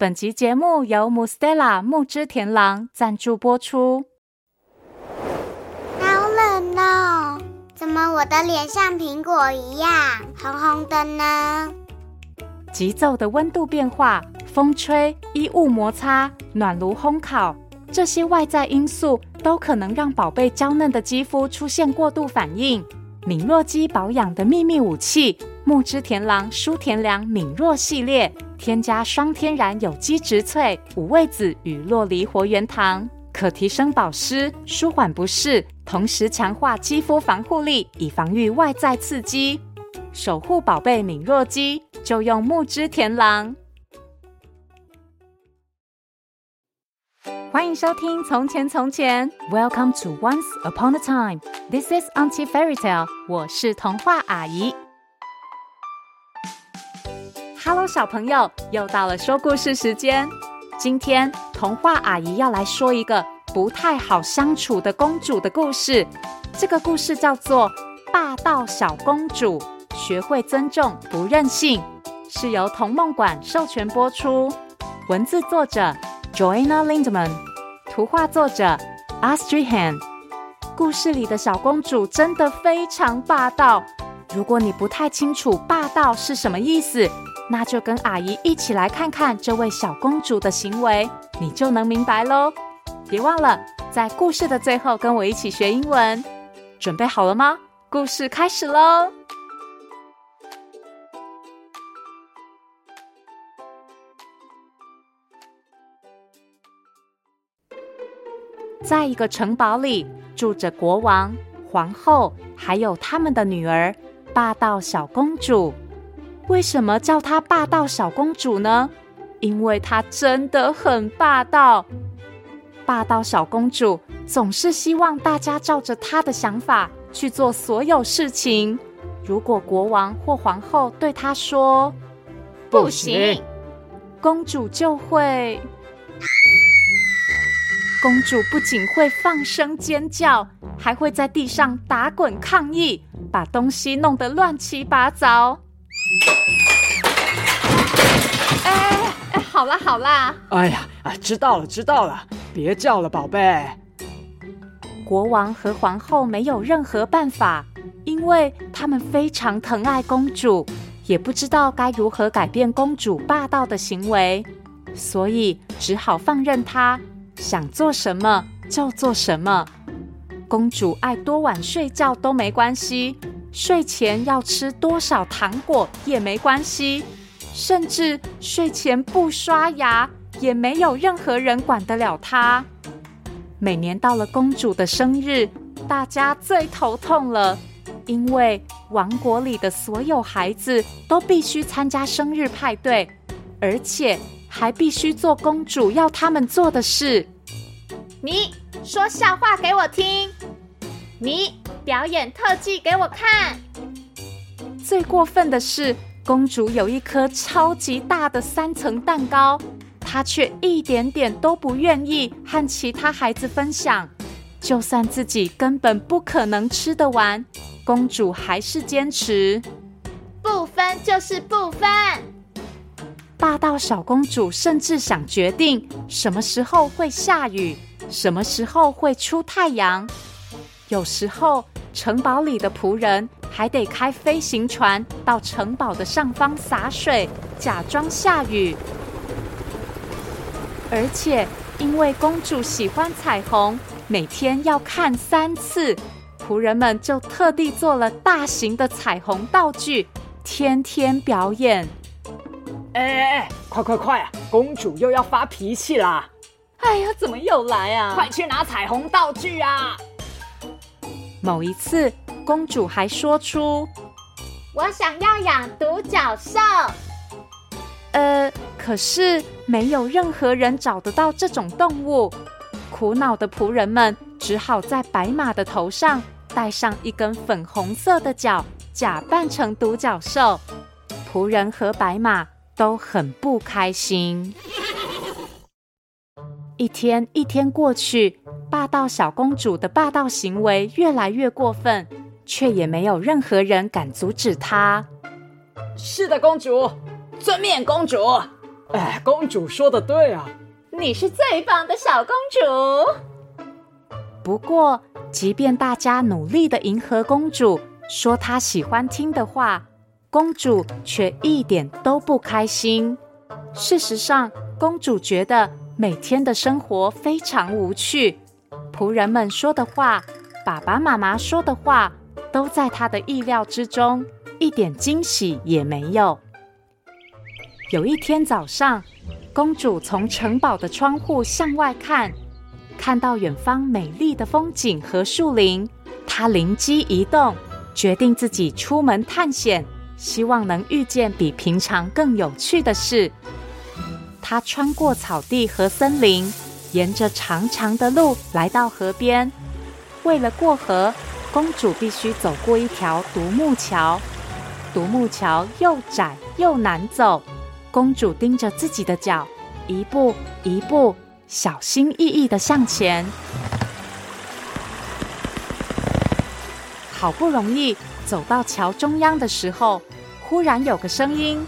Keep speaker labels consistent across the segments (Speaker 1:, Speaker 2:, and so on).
Speaker 1: 本集节目由 Mustela 木之田郎赞助播出。
Speaker 2: 好冷哦，怎么我的脸像苹果一样红红的呢？
Speaker 1: 急骤的温度变化、风吹、衣物摩擦、暖炉烘烤，这些外在因素都可能让宝贝娇嫩的肌肤出现过度反应。敏弱肌保养的秘密武器——木之田狼舒田良敏弱系列。添加双天然有机植萃、五味子与洛梨活源糖，可提升保湿、舒缓不适，同时强化肌肤防护力，以防御外在刺激。守护宝贝敏弱肌，就用木之田狼。欢迎收听《从前从前》，Welcome to Once Upon a Time。This is Auntie Fairy Tale，我是童话阿姨。Hello，小朋友，又到了说故事时间。今天童话阿姨要来说一个不太好相处的公主的故事。这个故事叫做《霸道小公主》，学会尊重，不任性，是由童梦馆授权播出。文字作者 Joanna lindeman 图画作者 Astrid Han。故事里的小公主真的非常霸道。如果你不太清楚霸道是什么意思，那就跟阿姨一起来看看这位小公主的行为，你就能明白喽。别忘了在故事的最后跟我一起学英文，准备好了吗？故事开始喽！在一个城堡里，住着国王、皇后，还有他们的女儿——霸道小公主。为什么叫她霸道小公主呢？因为她真的很霸道。霸道小公主总是希望大家照着她的想法去做所有事情。如果国王或皇后对她说“不行”，公主就会……公主不仅会放声尖叫，还会在地上打滚抗议，把东西弄得乱七八糟。哎哎，好啦好啦！
Speaker 3: 哎呀啊，知道了知道了，别叫了，宝贝。
Speaker 1: 国王和皇后没有任何办法，因为他们非常疼爱公主，也不知道该如何改变公主霸道的行为，所以只好放任她想做什么就做什么。公主爱多晚睡觉都没关系。睡前要吃多少糖果也没关系，甚至睡前不刷牙也没有任何人管得了她。每年到了公主的生日，大家最头痛了，因为王国里的所有孩子都必须参加生日派对，而且还必须做公主要他们做的事。
Speaker 4: 你说笑话给我听，你。表演特技给我看。
Speaker 1: 最过分的是，公主有一颗超级大的三层蛋糕，她却一点点都不愿意和其他孩子分享。就算自己根本不可能吃得完，公主还是坚持
Speaker 4: 不分就是不分。
Speaker 1: 霸道小公主甚至想决定什么时候会下雨，什么时候会出太阳，有时候。城堡里的仆人还得开飞行船到城堡的上方洒水，假装下雨。而且因为公主喜欢彩虹，每天要看三次，仆人们就特地做了大型的彩虹道具，天天表演。
Speaker 3: 哎哎哎，快快快啊！公主又要发脾气啦！
Speaker 4: 哎呀，怎么又来啊？
Speaker 3: 快去拿彩虹道具啊！
Speaker 1: 某一次，公主还说出：“
Speaker 4: 我想要养独角兽。”
Speaker 1: 呃，可是没有任何人找得到这种动物。苦恼的仆人们只好在白马的头上戴上一根粉红色的角，假扮成独角兽。仆人和白马都很不开心。一天一天过去。霸道小公主的霸道行为越来越过分，却也没有任何人敢阻止她。
Speaker 3: 是的，公主，遵命，公主。哎，公主说的对啊，
Speaker 4: 你是最棒的小公主。
Speaker 1: 不过，即便大家努力的迎合公主，说她喜欢听的话，公主却一点都不开心。事实上，公主觉得每天的生活非常无趣，仆人们说的话，爸爸妈妈说的话，都在他的意料之中，一点惊喜也没有。有一天早上，公主从城堡的窗户向外看。看到远方美丽的风景和树林，她灵机一动，决定自己出门探险，希望能遇见比平常更有趣的事。她穿过草地和森林，沿着长长的路来到河边。为了过河，公主必须走过一条独木桥。独木桥又窄又难走，公主盯着自己的脚，一步一步。小心翼翼的向前，好不容易走到桥中央的时候，忽然有个声音：“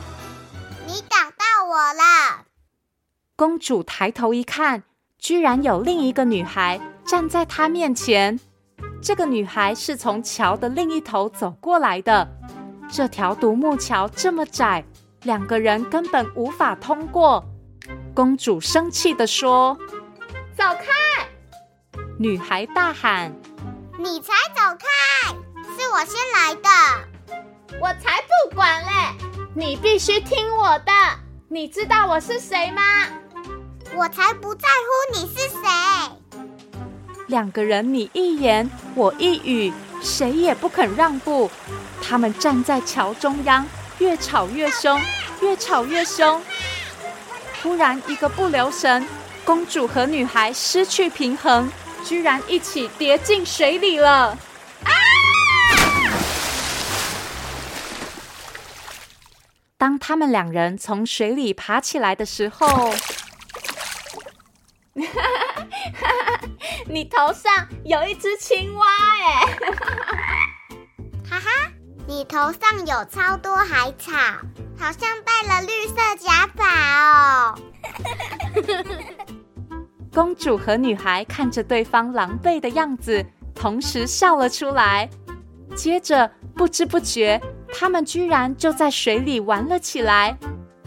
Speaker 2: 你挡到我了！”
Speaker 1: 公主抬头一看，居然有另一个女孩站在他面前。这个女孩是从桥的另一头走过来的。这条独木桥这么窄，两个人根本无法通过。公主生气地说：“
Speaker 4: 走开！”
Speaker 1: 女孩大喊：“
Speaker 2: 你才走开！是我先来的，
Speaker 4: 我才不管嘞！你必须听我的。你知道我是谁吗？
Speaker 2: 我才不在乎你是谁。”
Speaker 1: 两个人你一言我一语，谁也不肯让步。他们站在桥中央，越吵越凶，越吵越凶。突然，一个不留神，公主和女孩失去平衡，居然一起跌进水里了！啊！当他们两人从水里爬起来的时候！
Speaker 4: 你头上有一只青蛙哎！
Speaker 2: 哈哈，你头上有超多海草。好像戴了绿色假发哦！
Speaker 1: 公主和女孩看着对方狼狈的样子，同时笑了出来。接着，不知不觉，他们居然就在水里玩了起来。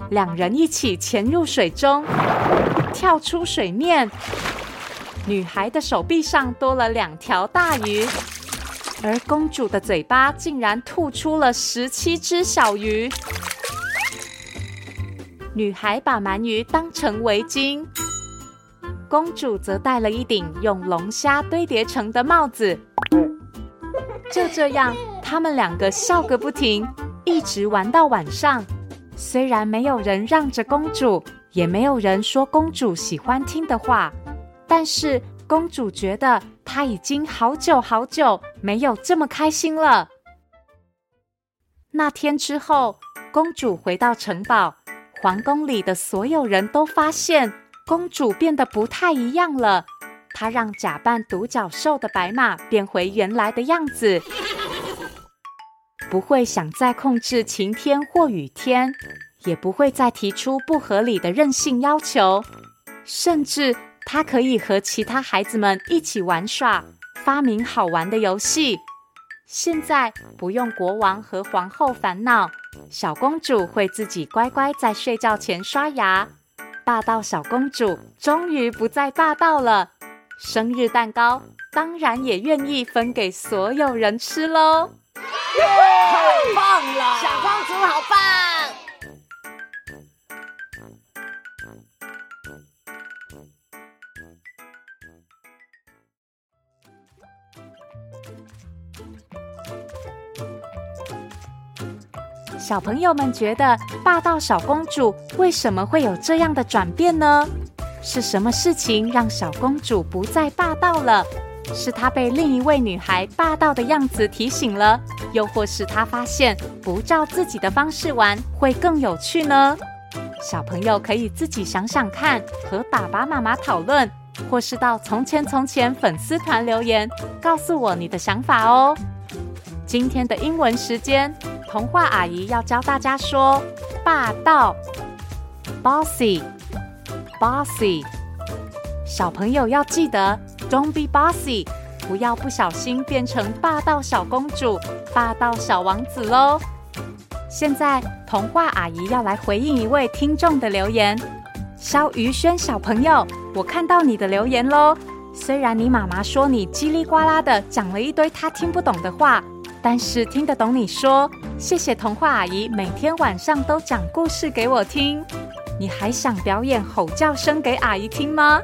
Speaker 1: 两人一起潜入水中，跳出水面。女孩的手臂上多了两条大鱼，而公主的嘴巴竟然吐出了十七只小鱼。女孩把鳗鱼当成围巾，公主则戴了一顶用龙虾堆叠成的帽子。就这样，他们两个笑个不停，一直玩到晚上。虽然没有人让着公主，也没有人说公主喜欢听的话，但是公主觉得她已经好久好久没有这么开心了。那天之后，公主回到城堡。皇宫里的所有人都发现公主变得不太一样了。她让假扮独角兽的白马变回原来的样子，不会想再控制晴天或雨天，也不会再提出不合理的任性要求，甚至他可以和其他孩子们一起玩耍，发明好玩的游戏。现在不用国王和皇后烦恼，小公主会自己乖乖在睡觉前刷牙。霸道小公主终于不再霸道了，生日蛋糕当然也愿意分给所有人吃喽！
Speaker 3: 太棒了，
Speaker 4: 小公主好棒！
Speaker 1: 小朋友们觉得霸道小公主为什么会有这样的转变呢？是什么事情让小公主不再霸道了？是她被另一位女孩霸道的样子提醒了，又或是她发现不照自己的方式玩会更有趣呢？小朋友可以自己想想看，和爸爸妈妈讨论，或是到从前从前粉丝团留言，告诉我你的想法哦。今天的英文时间。童话阿姨要教大家说“霸道”。bossy，bossy。小朋友要记得，Don't be bossy，不要不小心变成霸道小公主、霸道小王子喽。现在，童话阿姨要来回应一位听众的留言。萧于轩小朋友，我看到你的留言喽。虽然你妈妈说你叽里呱啦的讲了一堆她听不懂的话，但是听得懂你说。谢谢童话阿姨每天晚上都讲故事给我听。你还想表演吼叫声给阿姨听吗？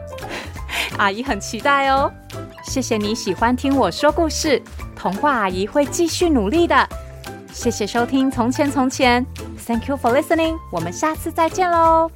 Speaker 1: 阿姨很期待哦。谢谢你喜欢听我说故事，童话阿姨会继续努力的。谢谢收听《从前从前》，Thank you for listening。我们下次再见喽。